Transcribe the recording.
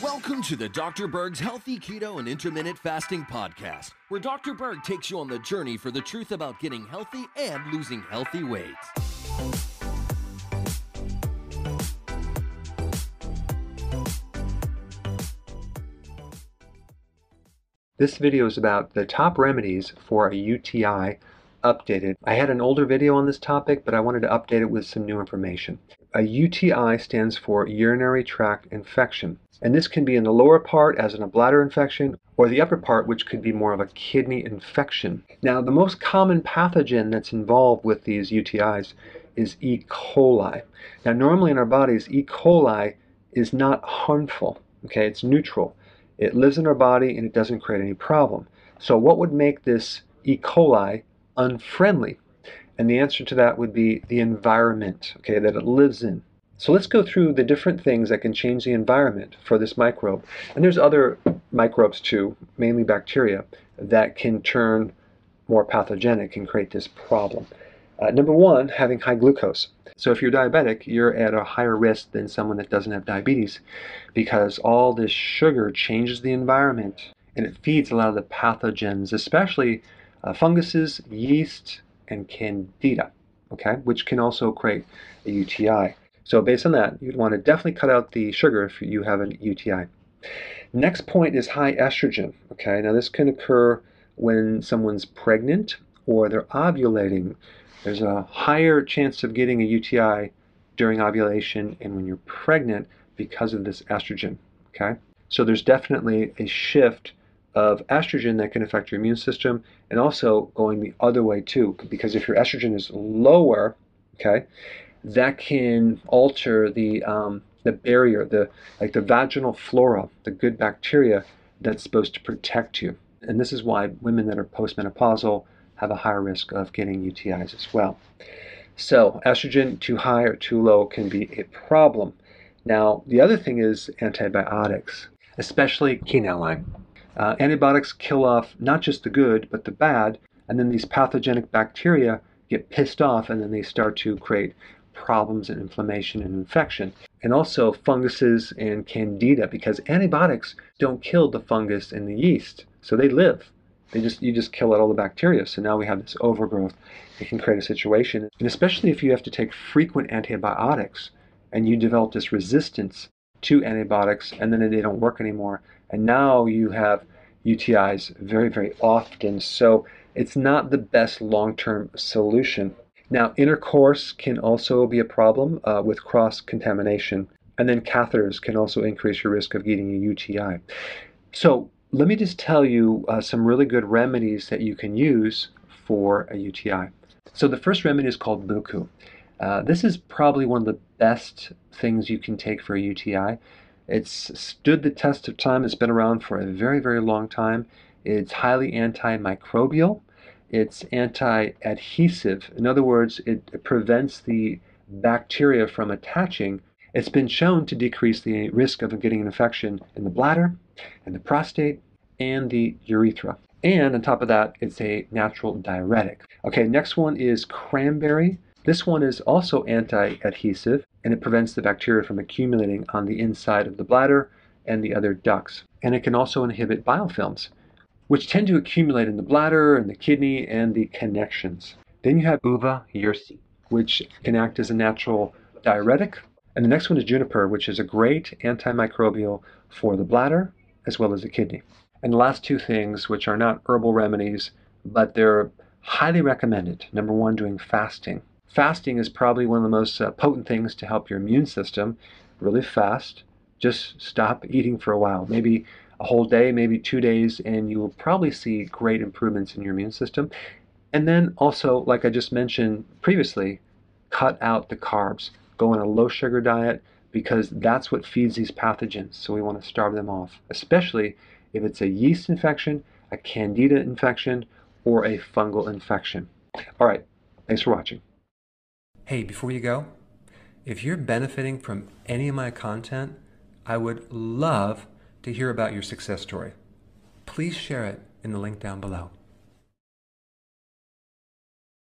Welcome to the Dr. Berg's Healthy Keto and Intermittent Fasting Podcast, where Dr. Berg takes you on the journey for the truth about getting healthy and losing healthy weight. This video is about the top remedies for a UTI updated. I had an older video on this topic, but I wanted to update it with some new information. A UTI stands for urinary tract infection, and this can be in the lower part as in a bladder infection or the upper part which could be more of a kidney infection. Now, the most common pathogen that's involved with these UTIs is E. coli. Now, normally in our bodies, E. coli is not harmful, okay? It's neutral. It lives in our body and it doesn't create any problem. So, what would make this E. coli unfriendly? And the answer to that would be the environment, okay, that it lives in. So let's go through the different things that can change the environment for this microbe. And there's other microbes too, mainly bacteria, that can turn more pathogenic and create this problem. Uh, number one, having high glucose. So if you're diabetic, you're at a higher risk than someone that doesn't have diabetes because all this sugar changes the environment and it feeds a lot of the pathogens, especially uh, funguses, yeast, and candida, okay, which can also create a UTI. So based on that, you'd want to definitely cut out the sugar if you have a UTI. Next point is high estrogen, okay. Now this can occur when someone's pregnant or they're ovulating. There's a higher chance of getting a UTI during ovulation and when you're pregnant because of this estrogen, okay. So there's definitely a shift of estrogen that can affect your immune system and also going the other way too because if your estrogen is lower okay that can alter the um, the barrier the like the vaginal flora the good bacteria that's supposed to protect you. And this is why women that are postmenopausal have a higher risk of getting UTIs as well. So estrogen too high or too low can be a problem. Now the other thing is antibiotics especially quinolone uh, antibiotics kill off not just the good, but the bad, and then these pathogenic bacteria get pissed off and then they start to create problems and inflammation and infection. And also funguses and candida, because antibiotics don't kill the fungus and the yeast, so they live. They just you just kill out all the bacteria. So now we have this overgrowth. It can create a situation, and especially if you have to take frequent antibiotics and you develop this resistance to antibiotics, and then they don't work anymore, and now you have UTIs very, very often. So it's not the best long term solution. Now, intercourse can also be a problem uh, with cross contamination. And then catheters can also increase your risk of getting a UTI. So, let me just tell you uh, some really good remedies that you can use for a UTI. So, the first remedy is called buchu. Uh, this is probably one of the best things you can take for a UTI. It's stood the test of time. It's been around for a very, very long time. It's highly antimicrobial. It's anti-adhesive. In other words, it prevents the bacteria from attaching. It's been shown to decrease the risk of getting an infection in the bladder, and the prostate, and the urethra. And on top of that, it's a natural diuretic. Okay, next one is cranberry. This one is also anti-adhesive and it prevents the bacteria from accumulating on the inside of the bladder and the other ducts. And it can also inhibit biofilms, which tend to accumulate in the bladder and the kidney and the connections. Then you have uva ursi, which can act as a natural diuretic. And the next one is juniper, which is a great antimicrobial for the bladder as well as the kidney. And the last two things, which are not herbal remedies, but they're highly recommended. Number one, doing fasting. Fasting is probably one of the most uh, potent things to help your immune system really fast. Just stop eating for a while, maybe a whole day, maybe two days, and you will probably see great improvements in your immune system. And then also, like I just mentioned previously, cut out the carbs. Go on a low sugar diet because that's what feeds these pathogens. So we want to starve them off, especially if it's a yeast infection, a candida infection, or a fungal infection. All right, thanks for watching. Hey, before you go, if you're benefiting from any of my content, I would love to hear about your success story. Please share it in the link down below.